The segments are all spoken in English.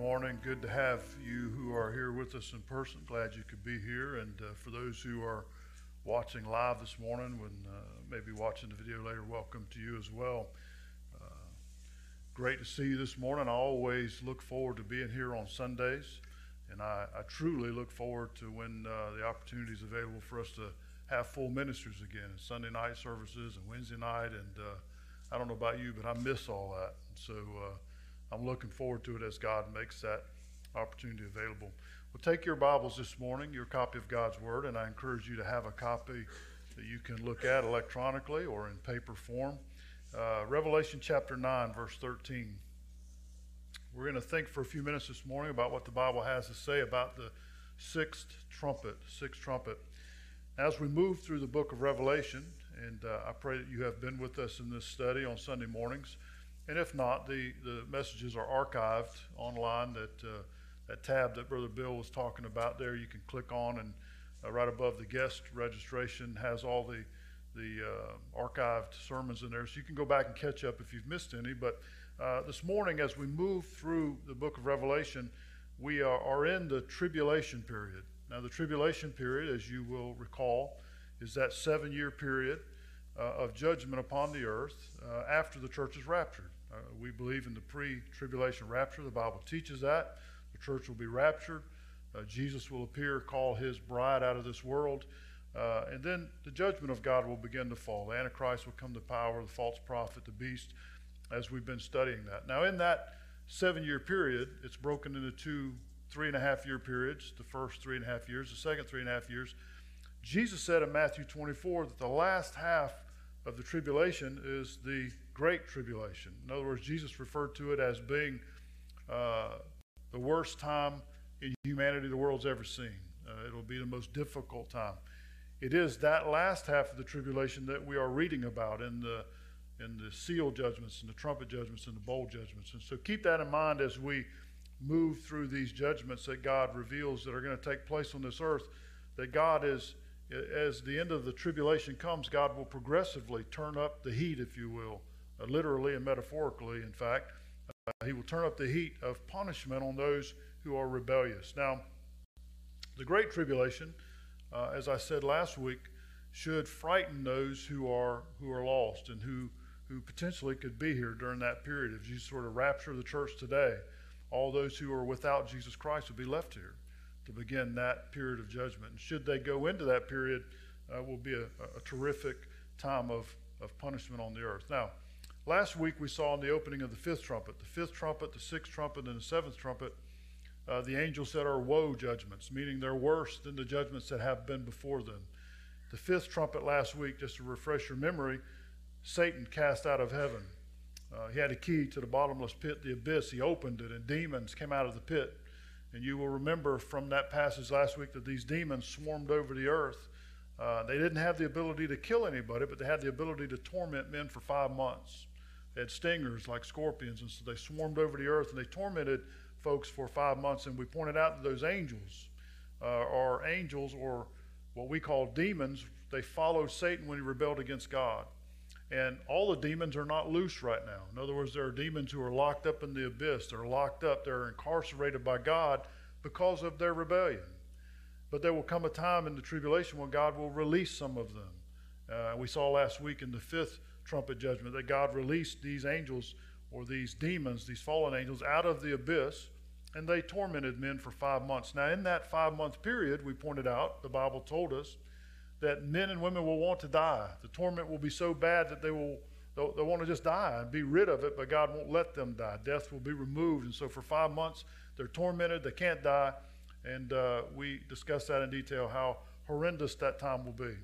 morning. Good to have you who are here with us in person. Glad you could be here. And uh, for those who are watching live this morning, when uh, maybe watching the video later, welcome to you as well. Uh, great to see you this morning. I always look forward to being here on Sundays, and I, I truly look forward to when uh, the opportunity is available for us to have full ministers again, and Sunday night services and Wednesday night. And uh, I don't know about you, but I miss all that. So uh, I'm looking forward to it as God makes that opportunity available. Well, take your Bibles this morning, your copy of God's Word, and I encourage you to have a copy that you can look at electronically or in paper form. Uh, Revelation chapter 9, verse 13. We're going to think for a few minutes this morning about what the Bible has to say about the sixth trumpet, sixth trumpet. As we move through the book of Revelation, and uh, I pray that you have been with us in this study on Sunday mornings. And if not, the, the messages are archived online. That, uh, that tab that Brother Bill was talking about there, you can click on, and uh, right above the guest registration has all the, the uh, archived sermons in there. So you can go back and catch up if you've missed any. But uh, this morning, as we move through the book of Revelation, we are, are in the tribulation period. Now, the tribulation period, as you will recall, is that seven year period uh, of judgment upon the earth uh, after the church is raptured. Uh, we believe in the pre tribulation rapture. The Bible teaches that. The church will be raptured. Uh, Jesus will appear, call his bride out of this world. Uh, and then the judgment of God will begin to fall. The Antichrist will come to power, the false prophet, the beast, as we've been studying that. Now, in that seven year period, it's broken into two three and a half year periods the first three and a half years, the second three and a half years. Jesus said in Matthew 24 that the last half of the tribulation is the great tribulation. In other words, Jesus referred to it as being uh, the worst time in humanity the world's ever seen. Uh, it'll be the most difficult time. It is that last half of the tribulation that we are reading about in the in the seal judgments and the trumpet judgments and the bowl judgments. And so keep that in mind as we move through these judgments that God reveals that are going to take place on this earth. That God is, as the end of the tribulation comes, God will progressively turn up the heat, if you will, literally and metaphorically, in fact. Uh, he will turn up the heat of punishment on those who are rebellious. Now, the Great Tribulation, uh, as I said last week, should frighten those who are who are lost and who who potentially could be here during that period. If you sort of rapture the church today, all those who are without Jesus Christ will be left here to begin that period of judgment. And should they go into that period, uh, will be a, a terrific time of, of punishment on the earth. Now, Last week we saw in the opening of the fifth trumpet, the fifth trumpet, the sixth trumpet, and the seventh trumpet, uh, the angels said are woe judgments, meaning they're worse than the judgments that have been before them. The fifth trumpet last week, just to refresh your memory, Satan cast out of heaven. Uh, he had a key to the bottomless pit, the abyss. He opened it, and demons came out of the pit. And you will remember from that passage last week that these demons swarmed over the earth. Uh, they didn't have the ability to kill anybody, but they had the ability to torment men for five months. They had stingers like scorpions, and so they swarmed over the earth and they tormented folks for five months. And we pointed out that those angels uh, are angels, or what we call demons. They followed Satan when he rebelled against God. And all the demons are not loose right now. In other words, there are demons who are locked up in the abyss. They're locked up, they're incarcerated by God because of their rebellion. But there will come a time in the tribulation when God will release some of them. Uh, we saw last week in the fifth trumpet judgment that God released these angels or these demons, these fallen angels, out of the abyss, and they tormented men for five months. Now, in that five month period, we pointed out, the Bible told us that men and women will want to die. The torment will be so bad that they will they'll, they'll want to just die and be rid of it, but God won't let them die. Death will be removed, and so for five months they're tormented. They can't die, and uh, we discussed that in detail how horrendous that time will be.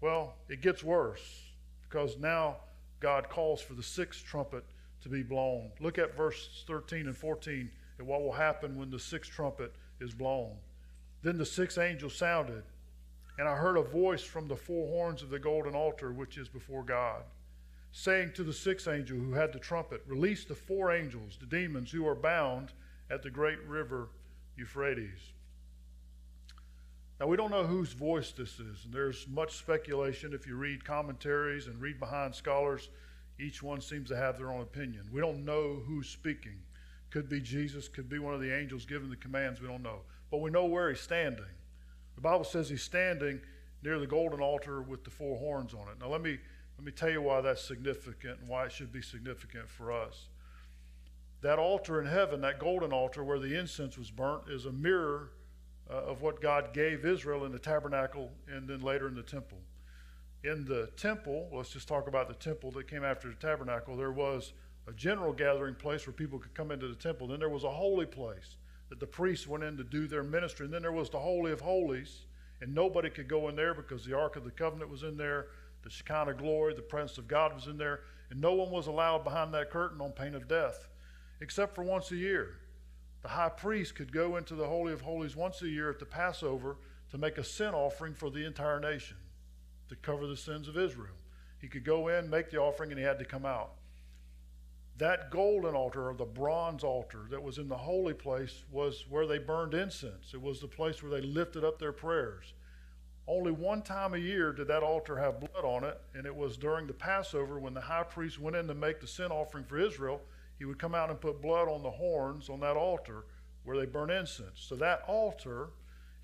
Well, it gets worse because now God calls for the sixth trumpet to be blown. Look at verse 13 and 14 and what will happen when the sixth trumpet is blown. Then the sixth angel sounded, and I heard a voice from the four horns of the golden altar which is before God, saying to the sixth angel who had the trumpet, Release the four angels, the demons who are bound at the great river Euphrates. Now, we don't know whose voice this is, and there's much speculation. If you read commentaries and read behind scholars, each one seems to have their own opinion. We don't know who's speaking. Could be Jesus, could be one of the angels giving the commands, we don't know. But we know where he's standing. The Bible says he's standing near the golden altar with the four horns on it. Now let me let me tell you why that's significant and why it should be significant for us. That altar in heaven, that golden altar where the incense was burnt, is a mirror uh, of what God gave Israel in the tabernacle and then later in the temple. In the temple, let's just talk about the temple that came after the tabernacle, there was a general gathering place where people could come into the temple. Then there was a holy place that the priests went in to do their ministry. And then there was the Holy of Holies, and nobody could go in there because the Ark of the Covenant was in there the Shekinah glory, the presence of God was in there, and no one was allowed behind that curtain on pain of death, except for once a year. The high priest could go into the Holy of Holies once a year at the Passover to make a sin offering for the entire nation to cover the sins of Israel. He could go in, make the offering, and he had to come out. That golden altar or the bronze altar that was in the holy place was where they burned incense. It was the place where they lifted up their prayers. Only one time a year did that altar have blood on it, and it was during the Passover when the high priest went in to make the sin offering for Israel. He would come out and put blood on the horns on that altar where they burn incense. So that altar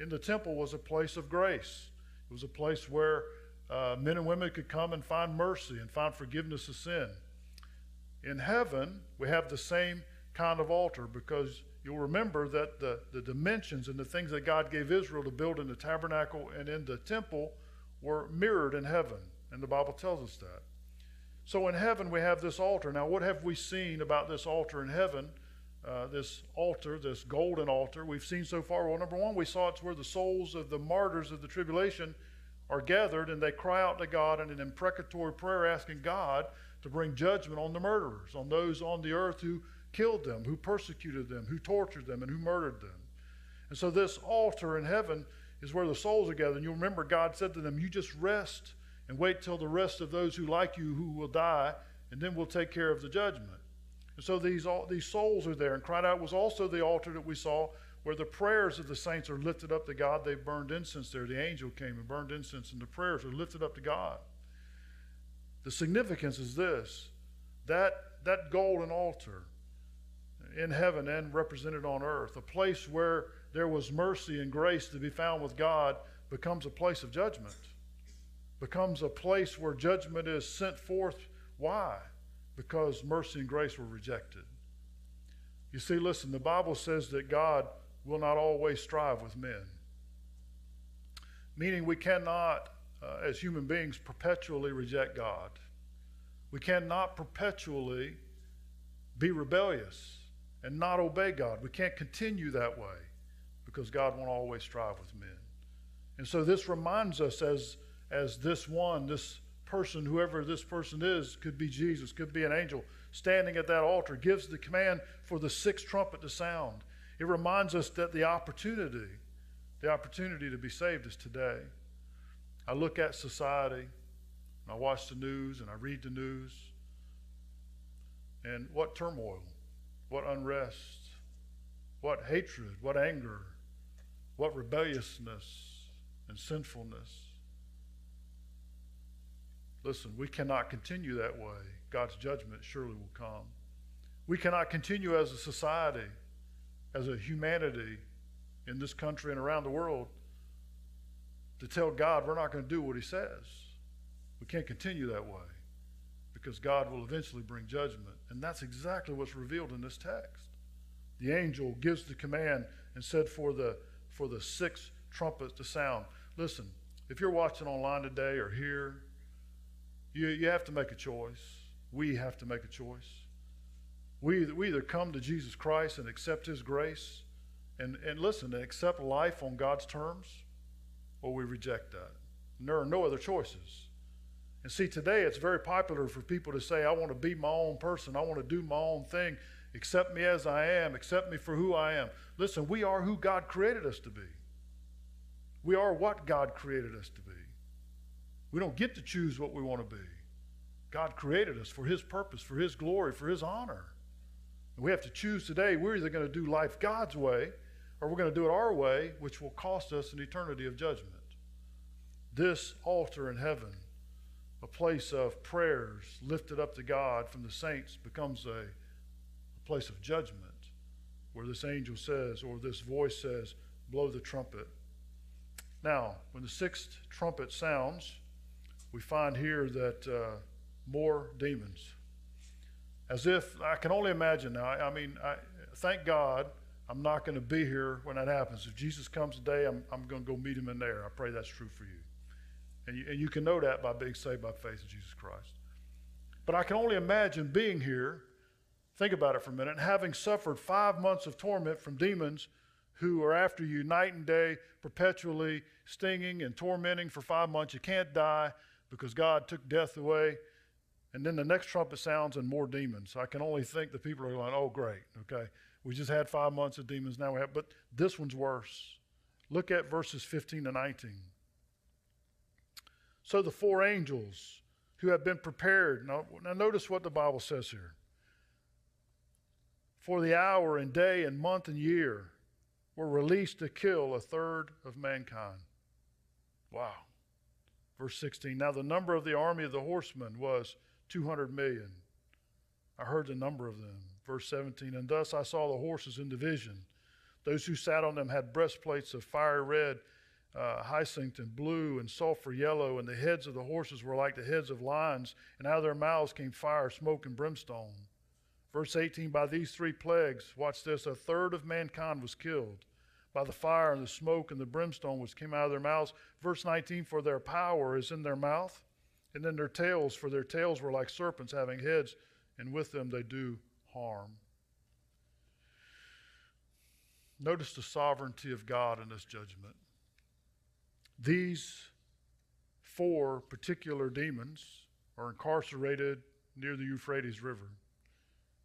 in the temple was a place of grace. It was a place where uh, men and women could come and find mercy and find forgiveness of sin. In heaven, we have the same kind of altar because you'll remember that the, the dimensions and the things that God gave Israel to build in the tabernacle and in the temple were mirrored in heaven. And the Bible tells us that. So in heaven, we have this altar. Now, what have we seen about this altar in heaven? Uh, this altar, this golden altar, we've seen so far. Well, number one, we saw it's where the souls of the martyrs of the tribulation are gathered and they cry out to God in an imprecatory prayer, asking God to bring judgment on the murderers, on those on the earth who killed them, who persecuted them, who tortured them, and who murdered them. And so this altar in heaven is where the souls are gathered. And you'll remember God said to them, You just rest and wait till the rest of those who like you who will die, and then we'll take care of the judgment. And so these, all, these souls are there. And cried out was also the altar that we saw where the prayers of the saints are lifted up to God. They've burned incense there. The angel came and burned incense, and the prayers are lifted up to God. The significance is this that, that golden altar in heaven and represented on earth. A place where there was mercy and grace to be found with God becomes a place of judgment, becomes a place where judgment is sent forth. Why? Because mercy and grace were rejected. You see, listen, the Bible says that God will not always strive with men, meaning we cannot, uh, as human beings, perpetually reject God. We cannot perpetually be rebellious and not obey God. We can't continue that way because God won't always strive with men. And so this reminds us as, as this one, this person, whoever this person is, could be Jesus, could be an angel, standing at that altar, gives the command for the sixth trumpet to sound. It reminds us that the opportunity, the opportunity to be saved is today. I look at society, and I watch the news, and I read the news, and what turmoil what unrest, what hatred, what anger, what rebelliousness and sinfulness. Listen, we cannot continue that way. God's judgment surely will come. We cannot continue as a society, as a humanity in this country and around the world to tell God we're not going to do what He says. We can't continue that way because God will eventually bring judgment. And that's exactly what's revealed in this text. The angel gives the command and said for the for the six trumpets to sound. Listen, if you're watching online today or here, you, you have to make a choice. We have to make a choice. We, we either come to Jesus Christ and accept his grace and, and listen and accept life on God's terms, or we reject that. And there are no other choices. And see, today it's very popular for people to say, I want to be my own person. I want to do my own thing. Accept me as I am. Accept me for who I am. Listen, we are who God created us to be. We are what God created us to be. We don't get to choose what we want to be. God created us for His purpose, for His glory, for His honor. And we have to choose today. We're either going to do life God's way or we're going to do it our way, which will cost us an eternity of judgment. This altar in heaven a place of prayers lifted up to God from the saints becomes a, a place of judgment. where this angel says, or this voice says, blow the trumpet. Now, when the sixth trumpet sounds, we find here that uh, more demons. As if, I can only imagine now, I, I mean, I, thank God I'm not going to be here when that happens. If Jesus comes today, I'm, I'm going to go meet him in there. I pray that's true for you. And you, and you can know that by being saved by faith in Jesus Christ. But I can only imagine being here, think about it for a minute, having suffered five months of torment from demons who are after you night and day, perpetually stinging and tormenting for five months. You can't die because God took death away. And then the next trumpet sounds and more demons. I can only think the people are going, oh, great, okay. We just had five months of demons, now we have, but this one's worse. Look at verses 15 to 19. So the four angels who have been prepared, now, now notice what the Bible says here. For the hour and day and month and year were released to kill a third of mankind. Wow. Verse 16 Now the number of the army of the horsemen was 200 million. I heard the number of them. Verse 17 And thus I saw the horses in division. Those who sat on them had breastplates of fire red, uh, hyacinth, and blue, and sulfur yellow, and the heads of the horses were like the heads of lions, and out of their mouths came fire, smoke, and brimstone. Verse 18 By these three plagues, watch this, a third of mankind was killed by the fire and the smoke and the brimstone which came out of their mouths. Verse 19 For their power is in their mouth, and in their tails, for their tails were like serpents having heads, and with them they do harm. Notice the sovereignty of God in this judgment. These four particular demons are incarcerated near the Euphrates River.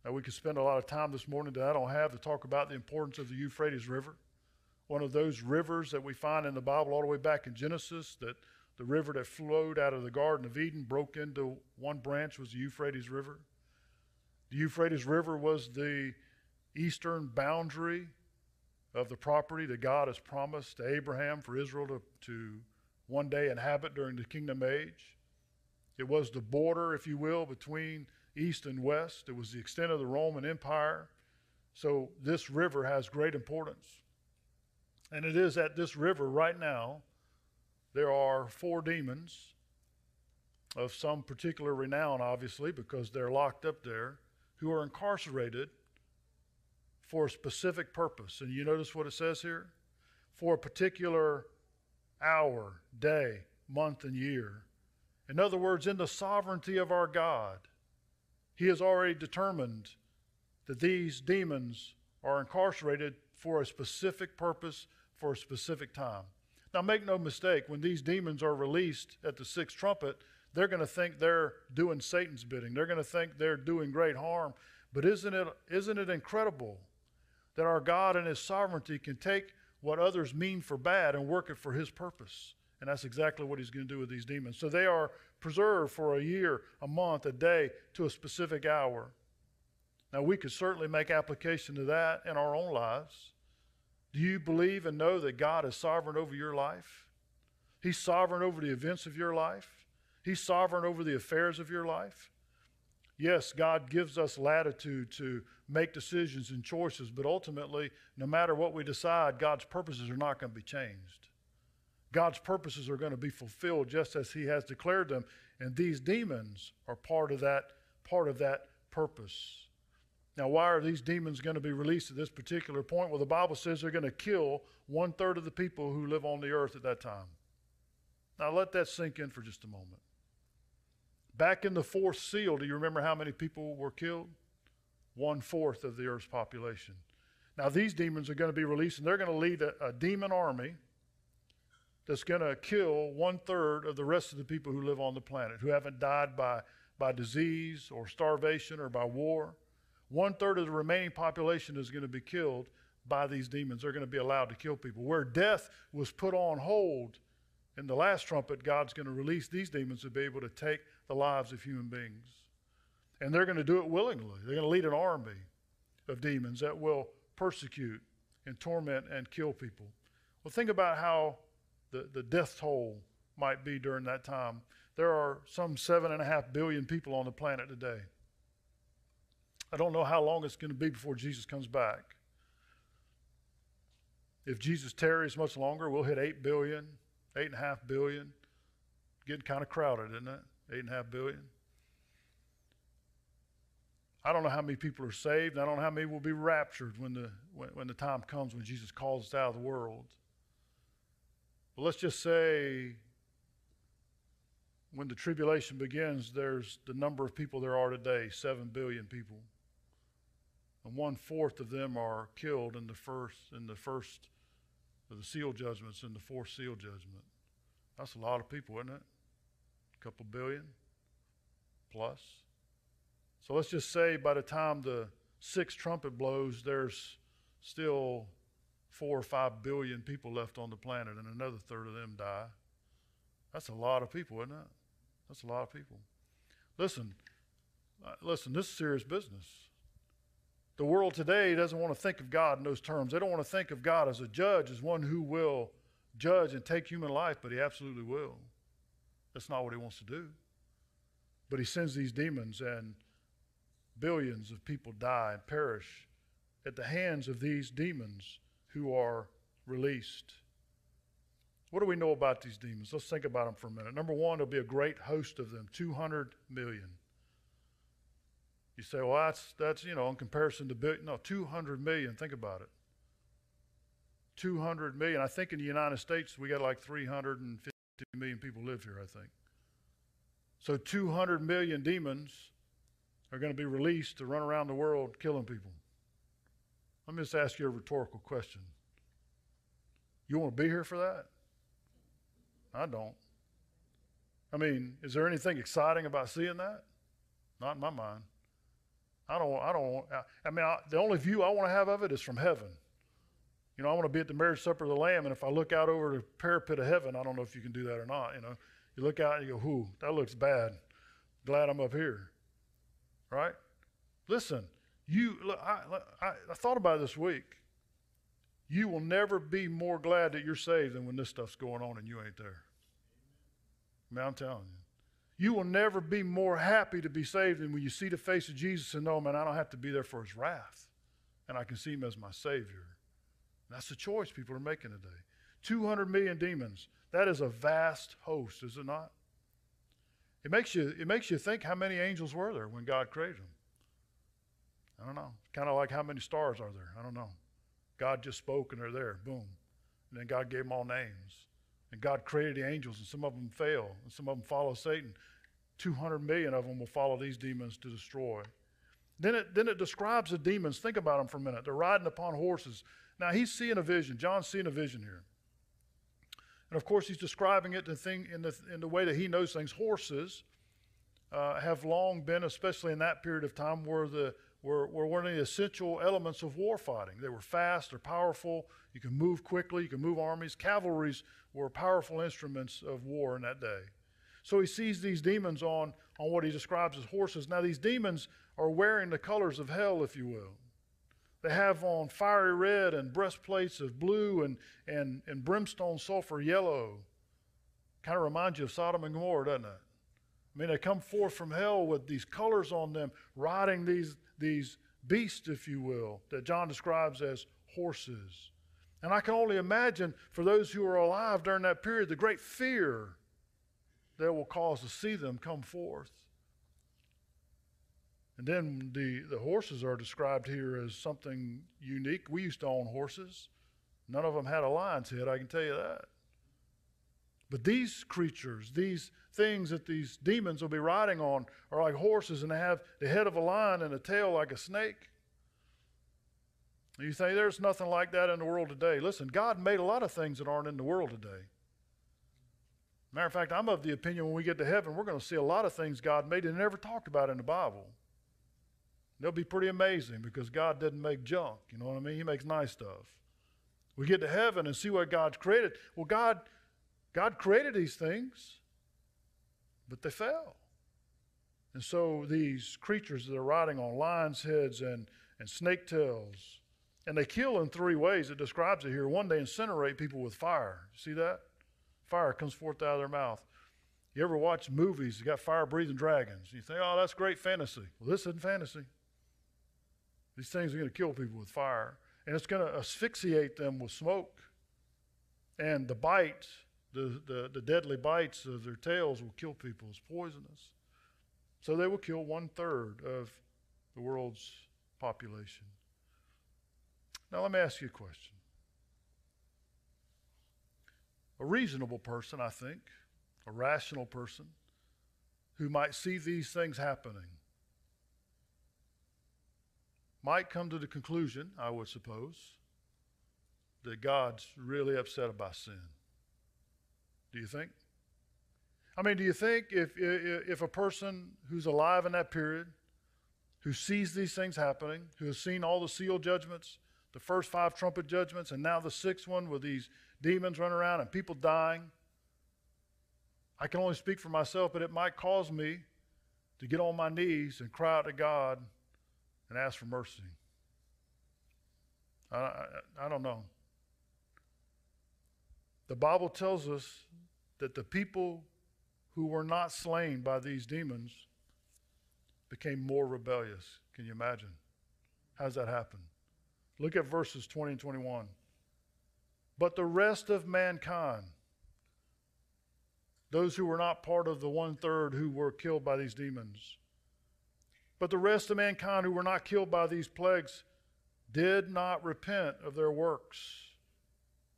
Now, we could spend a lot of time this morning that I don't have to talk about the importance of the Euphrates River. One of those rivers that we find in the Bible all the way back in Genesis, that the river that flowed out of the Garden of Eden broke into one branch was the Euphrates River. The Euphrates River was the eastern boundary of the property that God has promised to Abraham for Israel to, to one day inhabit during the kingdom age. It was the border, if you will, between east and west. It was the extent of the Roman Empire. So this river has great importance. And it is at this river right now, there are four demons of some particular renown, obviously, because they're locked up there who are incarcerated for a specific purpose. And you notice what it says here? For a particular hour, day, month, and year. In other words, in the sovereignty of our God, He has already determined that these demons are incarcerated for a specific purpose, for a specific time. Now, make no mistake, when these demons are released at the sixth trumpet, they're going to think they're doing Satan's bidding. They're going to think they're doing great harm. But isn't it, isn't it incredible that our God and His sovereignty can take what others mean for bad and work it for His purpose? And that's exactly what He's going to do with these demons. So they are preserved for a year, a month, a day, to a specific hour. Now, we could certainly make application to that in our own lives. Do you believe and know that God is sovereign over your life? He's sovereign over the events of your life. He's sovereign over the affairs of your life. Yes, God gives us latitude to make decisions and choices, but ultimately, no matter what we decide, God's purposes are not going to be changed. God's purposes are going to be fulfilled just as He has declared them, and these demons are part of that part of that purpose. Now, why are these demons going to be released at this particular point? Well, the Bible says they're going to kill one third of the people who live on the earth at that time. Now, let that sink in for just a moment. Back in the fourth seal, do you remember how many people were killed? One fourth of the earth's population. Now, these demons are going to be released, and they're going to lead a, a demon army that's going to kill one third of the rest of the people who live on the planet, who haven't died by, by disease or starvation or by war. One third of the remaining population is going to be killed by these demons. They're going to be allowed to kill people. Where death was put on hold in the last trumpet, God's going to release these demons to be able to take the lives of human beings. And they're going to do it willingly. They're going to lead an army of demons that will persecute and torment and kill people. Well, think about how the, the death toll might be during that time. There are some seven and a half billion people on the planet today. I don't know how long it's going to be before Jesus comes back. If Jesus tarries much longer, we'll hit 8 billion, 8.5 billion. Getting kind of crowded, isn't it? 8.5 billion. I don't know how many people are saved. I don't know how many will be raptured when the, when, when the time comes when Jesus calls us out of the world. But let's just say when the tribulation begins, there's the number of people there are today 7 billion people. And one fourth of them are killed in the first, in the first of the seal judgments, in the fourth seal judgment. That's a lot of people, isn't it? A couple billion plus. So let's just say by the time the sixth trumpet blows, there's still four or five billion people left on the planet, and another third of them die. That's a lot of people, isn't it? That's a lot of people. Listen, uh, listen, this is serious business. The world today doesn't want to think of God in those terms. They don't want to think of God as a judge, as one who will judge and take human life, but he absolutely will. That's not what he wants to do. But he sends these demons, and billions of people die and perish at the hands of these demons who are released. What do we know about these demons? Let's think about them for a minute. Number one, there'll be a great host of them 200 million. You say, well, that's, that's you know, in comparison to billion. No, 200 million. Think about it. 200 million. I think in the United States, we got like 350 million people live here, I think. So 200 million demons are going to be released to run around the world killing people. Let me just ask you a rhetorical question. You want to be here for that? I don't. I mean, is there anything exciting about seeing that? Not in my mind. I don't. I don't. I mean, I, the only view I want to have of it is from heaven. You know, I want to be at the marriage supper of the Lamb, and if I look out over the parapet of heaven, I don't know if you can do that or not. You know, you look out and you go, "Whoo, that looks bad." Glad I'm up here, right? Listen, you. Look, I, I, I thought about it this week. You will never be more glad that you're saved than when this stuff's going on and you ain't there. I mean, I'm telling you. You will never be more happy to be saved than when you see the face of Jesus and know, man, I don't have to be there for his wrath. And I can see him as my Savior. That's the choice people are making today. 200 million demons. That is a vast host, is it not? It makes you, it makes you think how many angels were there when God created them. I don't know. Kind of like how many stars are there? I don't know. God just spoke and they're there. Boom. And then God gave them all names. And God created the angels, and some of them fail, and some of them follow Satan. 200 million of them will follow these demons to destroy. Then it, then it describes the demons. Think about them for a minute. They're riding upon horses. Now, he's seeing a vision. John's seeing a vision here. And of course, he's describing it the thing, in, the, in the way that he knows things. Horses uh, have long been, especially in that period of time, where the were, were one of the essential elements of war fighting. They were fast, they're powerful, you can move quickly, you can move armies. Cavalries were powerful instruments of war in that day. So he sees these demons on, on what he describes as horses. Now, these demons are wearing the colors of hell, if you will. They have on fiery red and breastplates of blue and, and, and brimstone sulfur yellow. Kind of reminds you of Sodom and Gomorrah, doesn't it? I mean, they come forth from hell with these colors on them, riding these, these beasts, if you will, that John describes as horses. And I can only imagine for those who are alive during that period the great fear that will cause to see them come forth. And then the, the horses are described here as something unique. We used to own horses. None of them had a lion's head, I can tell you that. But these creatures, these things that these demons will be riding on, are like horses and they have the head of a lion and a tail like a snake. You say there's nothing like that in the world today. Listen, God made a lot of things that aren't in the world today. Matter of fact, I'm of the opinion when we get to heaven, we're going to see a lot of things God made and never talked about in the Bible. They'll be pretty amazing because God didn't make junk. You know what I mean? He makes nice stuff. We get to heaven and see what God's created. Well, God God created these things, but they fell. And so these creatures that are riding on lions' heads and, and snake tails, and they kill in three ways. It describes it here. One, they incinerate people with fire. See that? Fire comes forth out of their mouth. You ever watch movies that got fire breathing dragons? You think, oh, that's great fantasy. Well, this isn't fantasy. These things are going to kill people with fire. and it's going to asphyxiate them with smoke. And the bites, the, the, the deadly bites of their tails will kill people. It's poisonous. So they will kill one third of the world's population. Now, let me ask you a question. A reasonable person, I think, a rational person, who might see these things happening might come to the conclusion, I would suppose, that God's really upset about sin. Do you think? I mean, do you think if, if a person who's alive in that period, who sees these things happening, who has seen all the seal judgments, the first five trumpet judgments, and now the sixth one with these demons running around and people dying, I can only speak for myself, but it might cause me to get on my knees and cry out to God and ask for mercy. I, I, I don't know. The Bible tells us that the people who were not slain by these demons became more rebellious. Can you imagine? How's that happen? Look at verses 20 and 21. But the rest of mankind, those who were not part of the one third who were killed by these demons. But the rest of mankind who were not killed by these plagues did not repent of their works,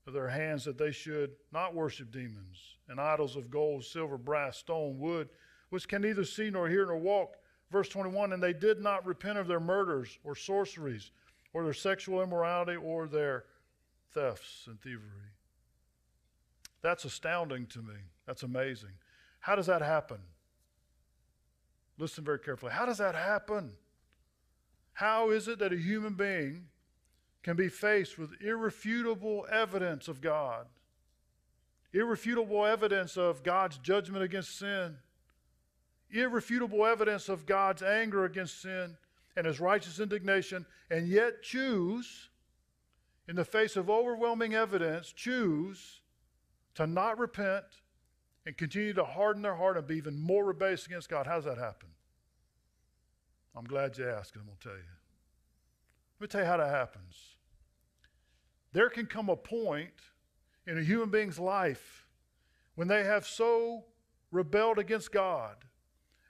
of their hands, that they should not worship demons and idols of gold, silver, brass, stone, wood, which can neither see nor hear nor walk. Verse 21 And they did not repent of their murders or sorceries or their sexual immorality or their thefts and thievery. That's astounding to me. That's amazing. How does that happen? Listen very carefully. How does that happen? How is it that a human being can be faced with irrefutable evidence of God? Irrefutable evidence of God's judgment against sin, irrefutable evidence of God's anger against sin and his righteous indignation, and yet choose, in the face of overwhelming evidence, choose to not repent and continue to harden their heart and be even more rebellious against God. How does that happen? I'm glad you asked, I'm going to tell you. Let me tell you how that happens. There can come a point in a human being's life when they have so rebelled against God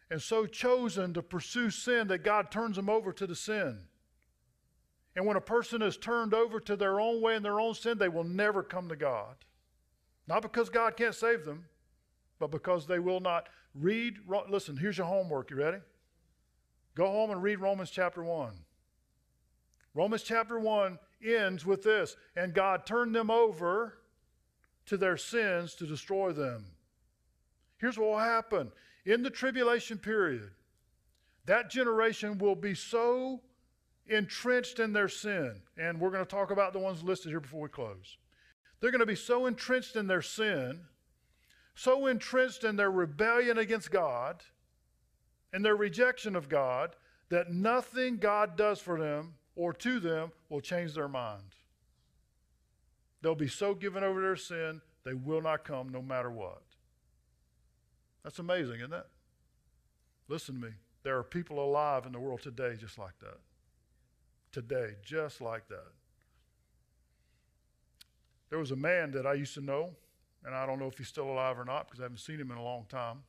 and so chosen to pursue sin that God turns them over to the sin. And when a person is turned over to their own way and their own sin, they will never come to God. Not because God can't save them, but because they will not read. Listen, here's your homework. You ready? Go home and read Romans chapter 1. Romans chapter 1 ends with this And God turned them over to their sins to destroy them. Here's what will happen in the tribulation period, that generation will be so entrenched in their sin, and we're going to talk about the ones listed here before we close. They're going to be so entrenched in their sin, so entrenched in their rebellion against God and their rejection of God that nothing God does for them or to them will change their mind. They'll be so given over to their sin, they will not come no matter what. That's amazing, isn't it? Listen to me. There are people alive in the world today just like that. Today, just like that. There was a man that I used to know, and I don't know if he's still alive or not because I haven't seen him in a long time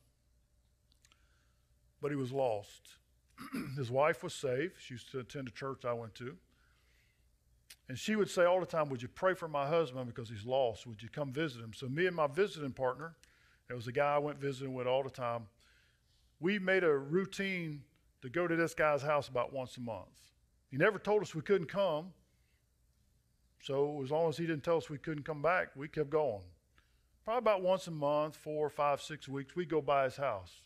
but he was lost. His wife was saved. She used to attend a church I went to. And she would say all the time, Would you pray for my husband because he's lost? Would you come visit him? So, me and my visiting partner, it was a guy I went visiting with all the time, we made a routine to go to this guy's house about once a month. He never told us we couldn't come. So, as long as he didn't tell us we couldn't come back, we kept going. Probably about once a month, four, five, six weeks, we'd go by his house.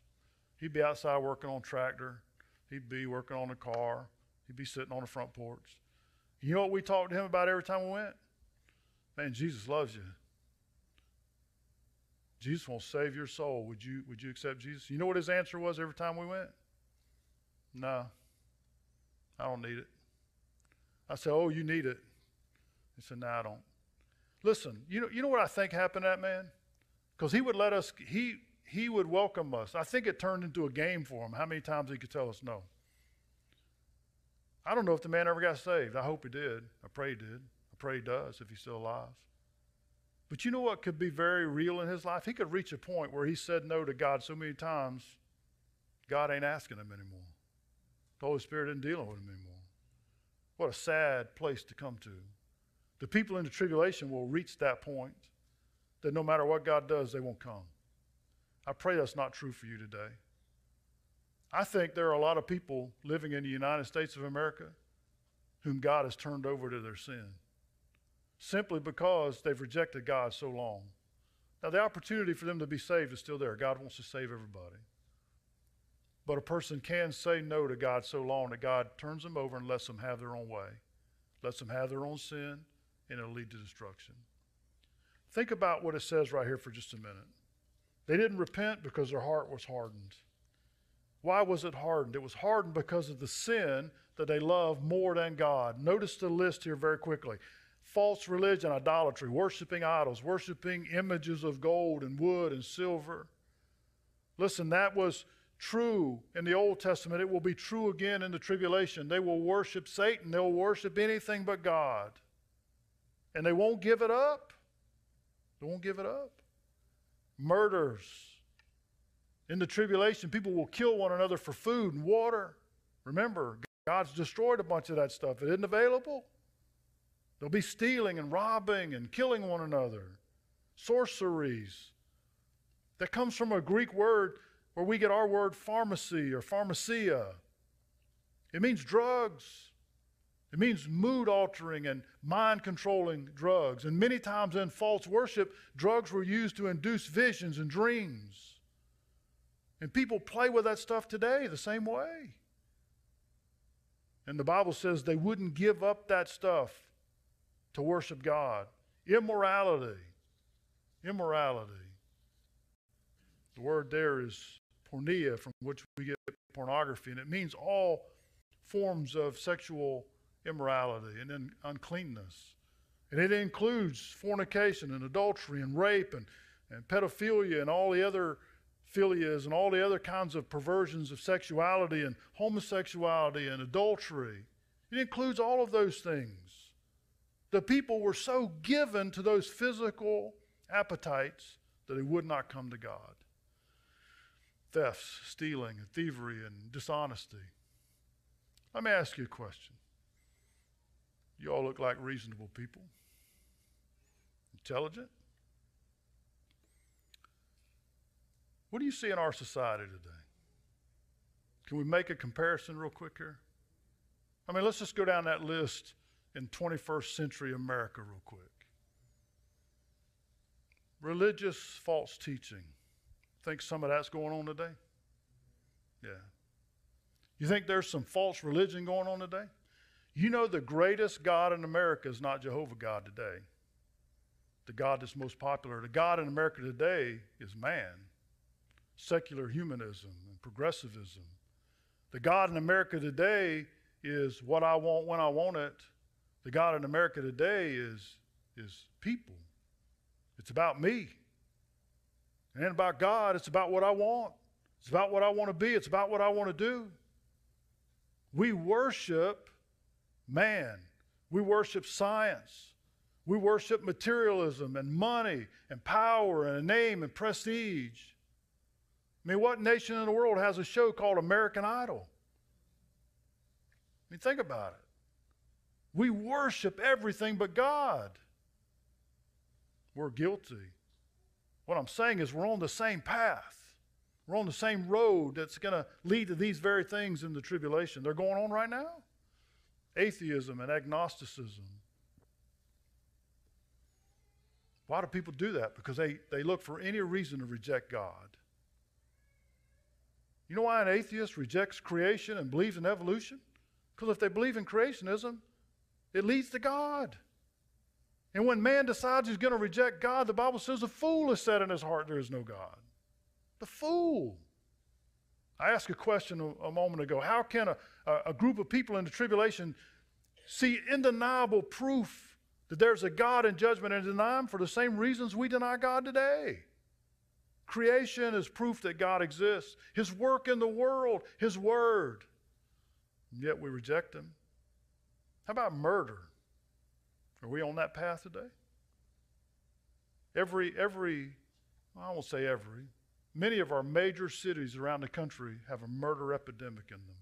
He'd be outside working on tractor. He'd be working on a car. He'd be sitting on the front porch. You know what we talked to him about every time we went? Man, Jesus loves you. Jesus to save your soul. Would you, would you accept Jesus? You know what his answer was every time we went? No, I don't need it. I said, Oh, you need it. He said, No, I don't. Listen, you know, you know what I think happened to that man? Because he would let us, he, he would welcome us. I think it turned into a game for him how many times he could tell us no. I don't know if the man ever got saved. I hope he did. I pray he did. I pray he does if he's still alive. But you know what could be very real in his life? He could reach a point where he said no to God so many times, God ain't asking him anymore. The Holy Spirit isn't dealing with him anymore. What a sad place to come to. The people in the tribulation will reach that point that no matter what God does, they won't come. I pray that's not true for you today. I think there are a lot of people living in the United States of America whom God has turned over to their sin simply because they've rejected God so long. Now, the opportunity for them to be saved is still there. God wants to save everybody. But a person can say no to God so long that God turns them over and lets them have their own way, lets them have their own sin, and it'll lead to destruction. Think about what it says right here for just a minute. They didn't repent because their heart was hardened. Why was it hardened? It was hardened because of the sin that they loved more than God. Notice the list here very quickly false religion, idolatry, worshiping idols, worshiping images of gold and wood and silver. Listen, that was true in the Old Testament. It will be true again in the tribulation. They will worship Satan, they'll worship anything but God. And they won't give it up. They won't give it up. Murders. In the tribulation, people will kill one another for food and water. Remember, God's destroyed a bunch of that stuff. It isn't available. They'll be stealing and robbing and killing one another. Sorceries. That comes from a Greek word where we get our word pharmacy or pharmacia. It means drugs. It means mood altering and mind controlling drugs. And many times in false worship, drugs were used to induce visions and dreams. And people play with that stuff today the same way. And the Bible says they wouldn't give up that stuff to worship God. Immorality. Immorality. The word there is porneia, from which we get pornography, and it means all forms of sexual immorality and then uncleanness. And it includes fornication and adultery and rape and, and pedophilia and all the other philias and all the other kinds of perversions of sexuality and homosexuality and adultery. It includes all of those things. The people were so given to those physical appetites that they would not come to God. Thefts, stealing, and thievery, and dishonesty. Let me ask you a question. You all look like reasonable people, intelligent. What do you see in our society today? Can we make a comparison real quick here? I mean, let's just go down that list in 21st century America real quick. Religious false teaching. Think some of that's going on today? Yeah. You think there's some false religion going on today? You know, the greatest God in America is not Jehovah God today. The God that's most popular. The God in America today is man, secular humanism and progressivism. The God in America today is what I want when I want it. The God in America today is, is people. It's about me. Ain't about God, it's about what I want. It's about what I want to be, it's about what I want to do. We worship man. We worship science. We worship materialism and money and power and a name and prestige. I mean, what nation in the world has a show called American Idol? I mean, think about it. We worship everything but God. We're guilty. What I'm saying is, we're on the same path. We're on the same road that's going to lead to these very things in the tribulation. They're going on right now atheism and agnosticism. Why do people do that? Because they, they look for any reason to reject God. You know why an atheist rejects creation and believes in evolution? Because if they believe in creationism, it leads to God. And when man decides he's going to reject God, the Bible says the fool has said in his heart there is no God. The fool. I asked a question a, a moment ago. How can a, a, group of people in the tribulation see undeniable proof that there's a God in judgment and deny Him for the same reasons we deny God today? Creation is proof that God exists, His work in the world, His Word. And yet we reject Him. How about murder? Are we on that path today? Every, every, I won't say every, many of our major cities around the country have a murder epidemic in them.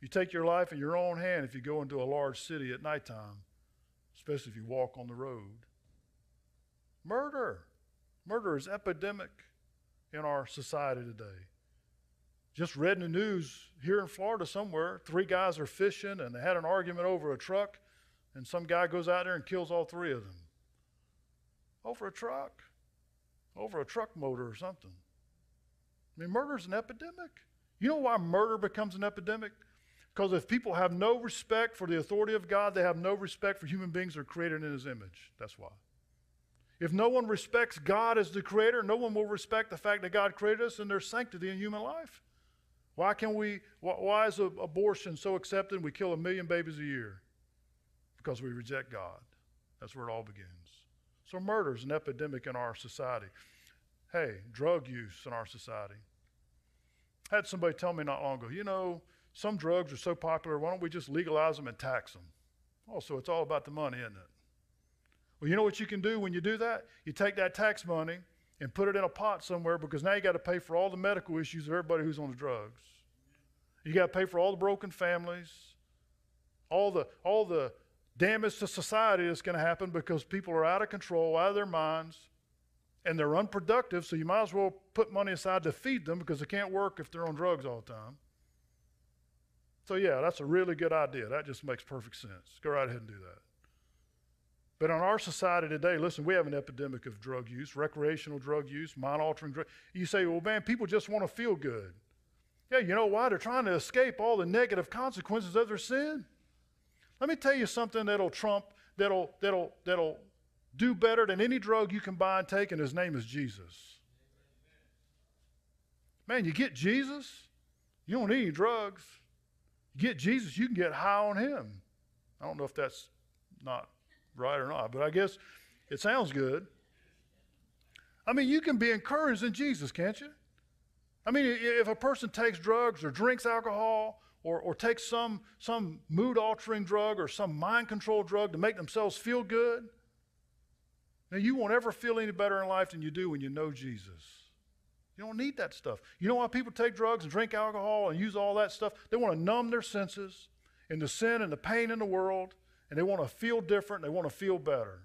You take your life in your own hand if you go into a large city at nighttime, especially if you walk on the road. Murder. Murder is epidemic in our society today. Just read in the news here in Florida somewhere, three guys are fishing and they had an argument over a truck, and some guy goes out there and kills all three of them. Over a truck, over a truck motor or something. I mean, murder is an epidemic. You know why murder becomes an epidemic? Because if people have no respect for the authority of God, they have no respect for human beings that are created in His image. That's why. If no one respects God as the creator, no one will respect the fact that God created us and there's sanctity in human life. Why can we, why is abortion so accepted? We kill a million babies a year because we reject God. That's where it all begins. So murder is an epidemic in our society. Hey, drug use in our society. I had somebody tell me not long ago, you know, some drugs are so popular, why don't we just legalize them and tax them? Also, oh, it's all about the money, isn't it? Well, you know what you can do when you do that? You take that tax money and put it in a pot somewhere because now you got to pay for all the medical issues of everybody who's on the drugs. You got to pay for all the broken families, all the all the damage to society that's going to happen because people are out of control, out of their minds, and they're unproductive. So you might as well put money aside to feed them because they can't work if they're on drugs all the time. So yeah, that's a really good idea. That just makes perfect sense. Go right ahead and do that. But in our society today, listen, we have an epidemic of drug use, recreational drug use, mind altering drug. You say, well, man, people just want to feel good. Yeah, you know why? They're trying to escape all the negative consequences of their sin. Let me tell you something that'll trump, that'll, that'll, that'll do better than any drug you can buy and take, and his name is Jesus. Man, you get Jesus, you don't need drugs. You get Jesus, you can get high on him. I don't know if that's not right or not, but I guess it sounds good. I mean, you can be encouraged in Jesus, can't you? I mean, if a person takes drugs or drinks alcohol or, or takes some, some mood altering drug or some mind control drug to make themselves feel good, now you won't ever feel any better in life than you do when you know Jesus. You don't need that stuff. You know why people take drugs and drink alcohol and use all that stuff? They want to numb their senses in the sin and the pain in the world and they want to feel different, they want to feel better.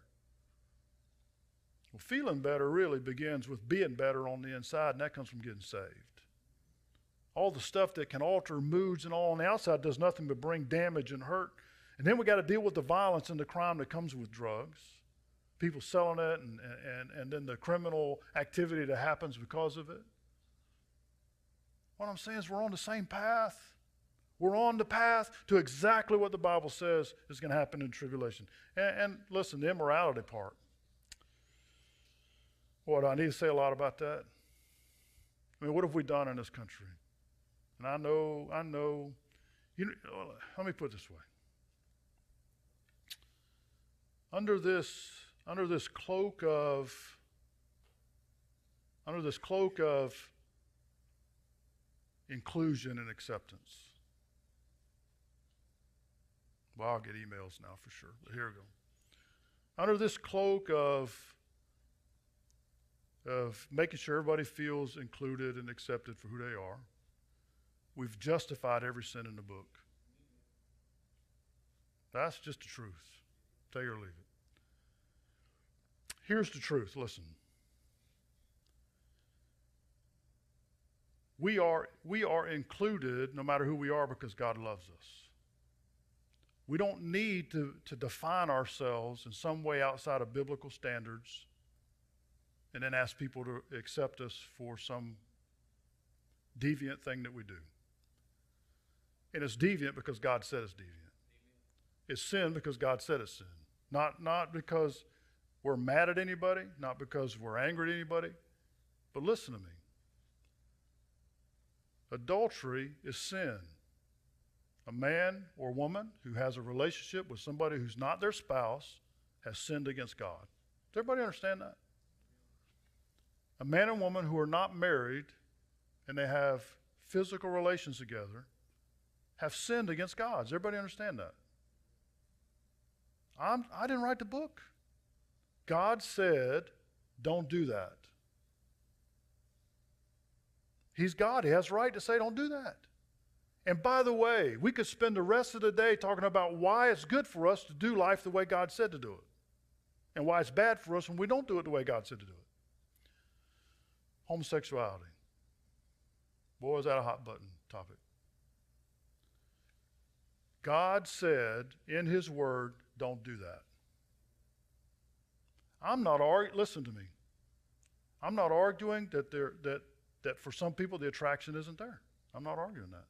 Well, feeling better really begins with being better on the inside, and that comes from getting saved. All the stuff that can alter moods and all on the outside does nothing but bring damage and hurt. And then we got to deal with the violence and the crime that comes with drugs. People selling it and, and, and then the criminal activity that happens because of it. What I'm saying is we're on the same path. We're on the path to exactly what the Bible says is going to happen in tribulation. And, and listen, the immorality part. What, I need to say a lot about that? I mean, what have we done in this country? And I know, I know, you know, oh, let me put this way. Under this, under this cloak of, under this cloak of inclusion and acceptance, well, I'll get emails now for sure, but here we go. Under this cloak of, of making sure everybody feels included and accepted for who they are, we've justified every sin in the book. That's just the truth. Take or leave it. Here's the truth listen. We are, we are included no matter who we are because God loves us. We don't need to, to define ourselves in some way outside of biblical standards and then ask people to accept us for some deviant thing that we do. And it's deviant because God said it's deviant. It's sin because God said it's sin. Not, not because we're mad at anybody, not because we're angry at anybody. But listen to me adultery is sin a man or woman who has a relationship with somebody who's not their spouse has sinned against God. Does everybody understand that? A man and woman who are not married and they have physical relations together have sinned against God. Does everybody understand that? I'm, I didn't write the book. God said, don't do that. He's God. He has right to say, don't do that. And by the way, we could spend the rest of the day talking about why it's good for us to do life the way God said to do it, and why it's bad for us when we don't do it the way God said to do it. Homosexuality. Boy, is that a hot button topic. God said in His Word, don't do that. I'm not arguing, listen to me. I'm not arguing that, there, that, that for some people the attraction isn't there. I'm not arguing that.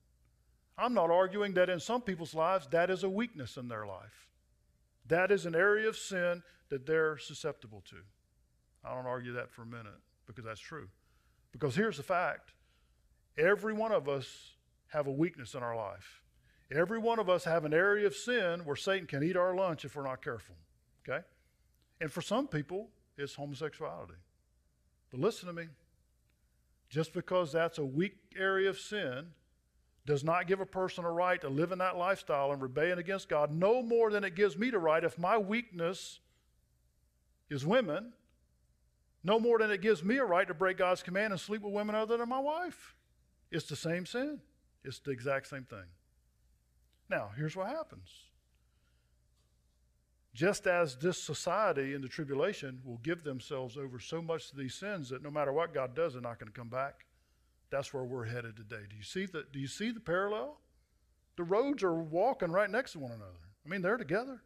I'm not arguing that in some people's lives that is a weakness in their life. That is an area of sin that they're susceptible to. I don't argue that for a minute because that's true. Because here's the fact every one of us have a weakness in our life. Every one of us have an area of sin where Satan can eat our lunch if we're not careful. Okay? And for some people, it's homosexuality. But listen to me. Just because that's a weak area of sin does not give a person a right to live in that lifestyle and rebellion against God no more than it gives me the right if my weakness is women, no more than it gives me a right to break God's command and sleep with women other than my wife. It's the same sin. It's the exact same thing. Now, here's what happens. Just as this society in the tribulation will give themselves over so much to these sins that no matter what God does, they're not going to come back. That's where we're headed today. Do you see the, do you see the parallel? The roads are walking right next to one another. I mean, they're together.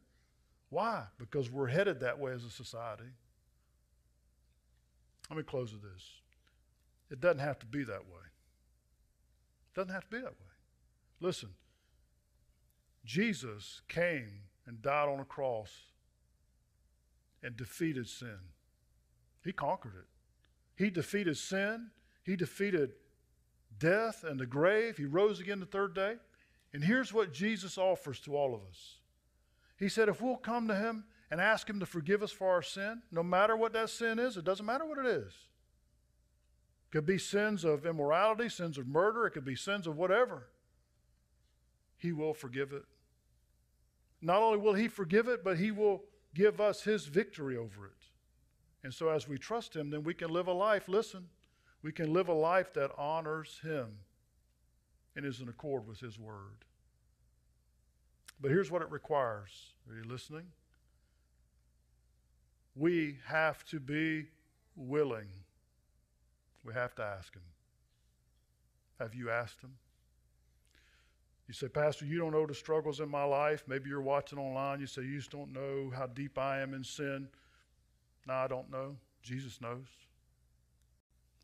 Why? Because we're headed that way as a society. Let me close with this. It doesn't have to be that way. It doesn't have to be that way. Listen, Jesus came and died on a cross and defeated sin. He conquered it. He defeated sin. He defeated death and the grave. He rose again the third day. And here's what Jesus offers to all of us He said, if we'll come to Him and ask Him to forgive us for our sin, no matter what that sin is, it doesn't matter what it is. It could be sins of immorality, sins of murder, it could be sins of whatever. He will forgive it. Not only will He forgive it, but He will give us His victory over it. And so, as we trust Him, then we can live a life, listen, we can live a life that honors Him and is in accord with His Word. But here's what it requires. Are you listening? We have to be willing. We have to ask Him. Have you asked Him? You say, Pastor, you don't know the struggles in my life. Maybe you're watching online. You say, You just don't know how deep I am in sin. No, I don't know. Jesus knows.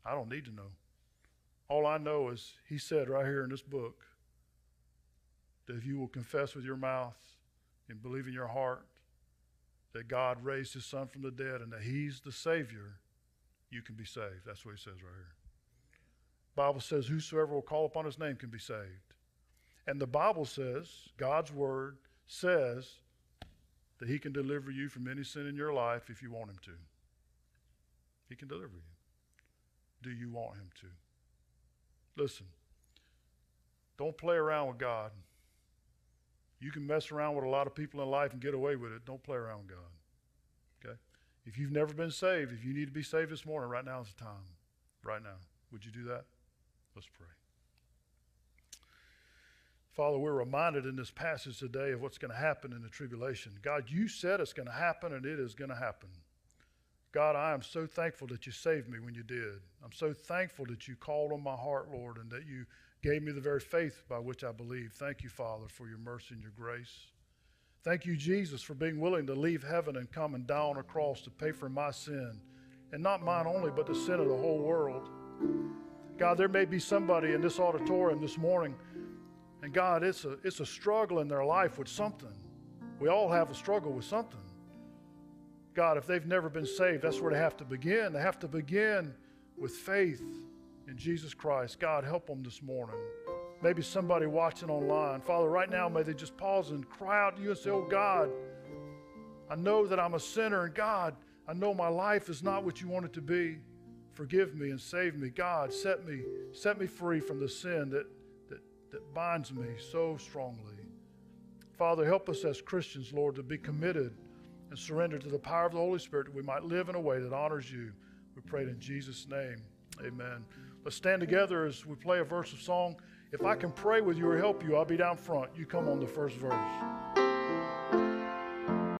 I don't need to know. All I know is He said right here in this book that if you will confess with your mouth and believe in your heart that God raised His Son from the dead and that He's the Savior, you can be saved. That's what He says right here. Bible says, Whosoever will call upon His name can be saved. And the Bible says, God's Word says, that He can deliver you from any sin in your life if you want Him to. He can deliver you. Do you want Him to? Listen, don't play around with God. You can mess around with a lot of people in life and get away with it. Don't play around with God. Okay? If you've never been saved, if you need to be saved this morning, right now is the time. Right now. Would you do that? Let's pray. Father, we're reminded in this passage today of what's going to happen in the tribulation. God, you said it's going to happen, and it is going to happen. God, I am so thankful that you saved me when you did. I'm so thankful that you called on my heart, Lord, and that you gave me the very faith by which I believe. Thank you, Father, for your mercy and your grace. Thank you, Jesus, for being willing to leave heaven and come and die on a cross to pay for my sin, and not mine only, but the sin of the whole world. God, there may be somebody in this auditorium this morning and God, it's a, it's a struggle in their life with something. We all have a struggle with something. God, if they've never been saved, that's where they have to begin. They have to begin with faith in Jesus Christ. God, help them this morning. Maybe somebody watching online. Father, right now, may they just pause and cry out to you and say, Oh God, I know that I'm a sinner, and God, I know my life is not what you want it to be. Forgive me and save me. God, set me, set me free from the sin that that binds me so strongly. Father, help us as Christians, Lord, to be committed and surrendered to the power of the Holy Spirit that we might live in a way that honors you. We pray in Jesus' name. Amen. Let's stand together as we play a verse of song. If I can pray with you or help you, I'll be down front. You come on the first verse.